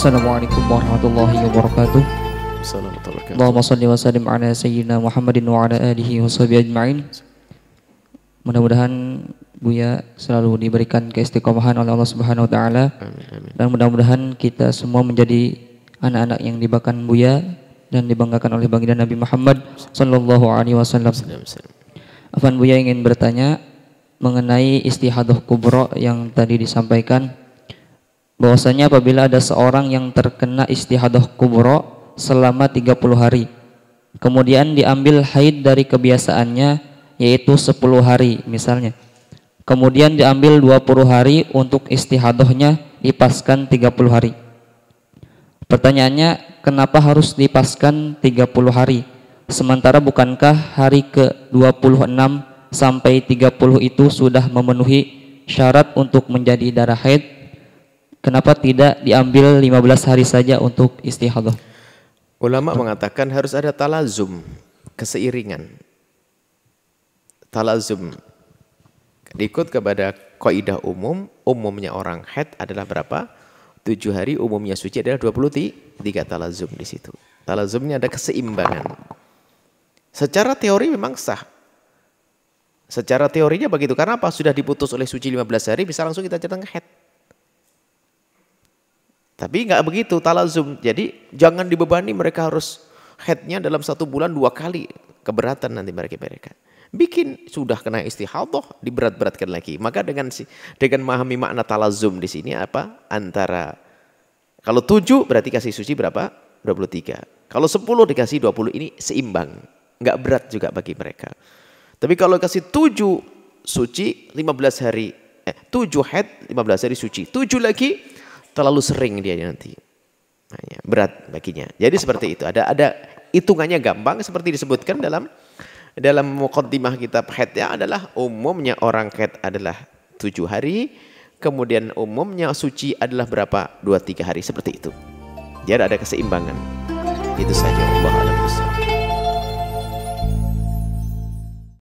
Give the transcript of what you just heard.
Assalamualaikum warahmatullahi wabarakatuh. Assalamualaikum. Allahumma salli wa sallim ala sayyidina Muhammadin wa ala alihi wa sahbihi ajma'in. Mudah-mudahan Buya selalu diberikan keistiqomahan oleh Allah Subhanahu wa taala dan mudah-mudahan kita semua menjadi anak-anak yang dibanggakan Buya dan dibanggakan oleh baginda Nabi Muhammad sallallahu alaihi wasallam. Afan Buya ingin bertanya mengenai istihadah kubro yang tadi disampaikan bahwasanya apabila ada seorang yang terkena istihadah kubro selama 30 hari kemudian diambil haid dari kebiasaannya yaitu 10 hari misalnya kemudian diambil 20 hari untuk istihadahnya dipaskan 30 hari. Pertanyaannya kenapa harus dipaskan 30 hari? Sementara bukankah hari ke 26 sampai 30 itu sudah memenuhi syarat untuk menjadi darah haid kenapa tidak diambil 15 hari saja untuk istihadah Ulama mengatakan harus ada talazum, keseiringan. Talazum ikut kepada kaidah umum, umumnya orang haid adalah berapa? Tujuh hari, umumnya suci adalah 23 talazum di situ. Talazumnya ada keseimbangan. Secara teori memang sah. Secara teorinya begitu. Karena apa? Sudah diputus oleh suci 15 hari, bisa langsung kita datang haid. Tapi nggak begitu talazum. Jadi jangan dibebani mereka harus headnya dalam satu bulan dua kali. Keberatan nanti mereka mereka. Bikin sudah kena istihadah diberat-beratkan lagi. Maka dengan dengan memahami makna talazum di sini apa? Antara kalau tujuh berarti kasih suci berapa? 23. Kalau sepuluh dikasih 20 ini seimbang. Nggak berat juga bagi mereka. Tapi kalau kasih tujuh suci 15 hari. Eh, tujuh head 15 hari suci. Tujuh lagi terlalu sering dia nanti. Nah, berat baginya. Jadi seperti itu. Ada ada hitungannya gampang seperti disebutkan dalam dalam mukaddimah kitab haid ya adalah umumnya orang haid adalah tujuh hari, kemudian umumnya suci adalah berapa? Dua tiga hari seperti itu. Jadi ada keseimbangan. Itu saja Allah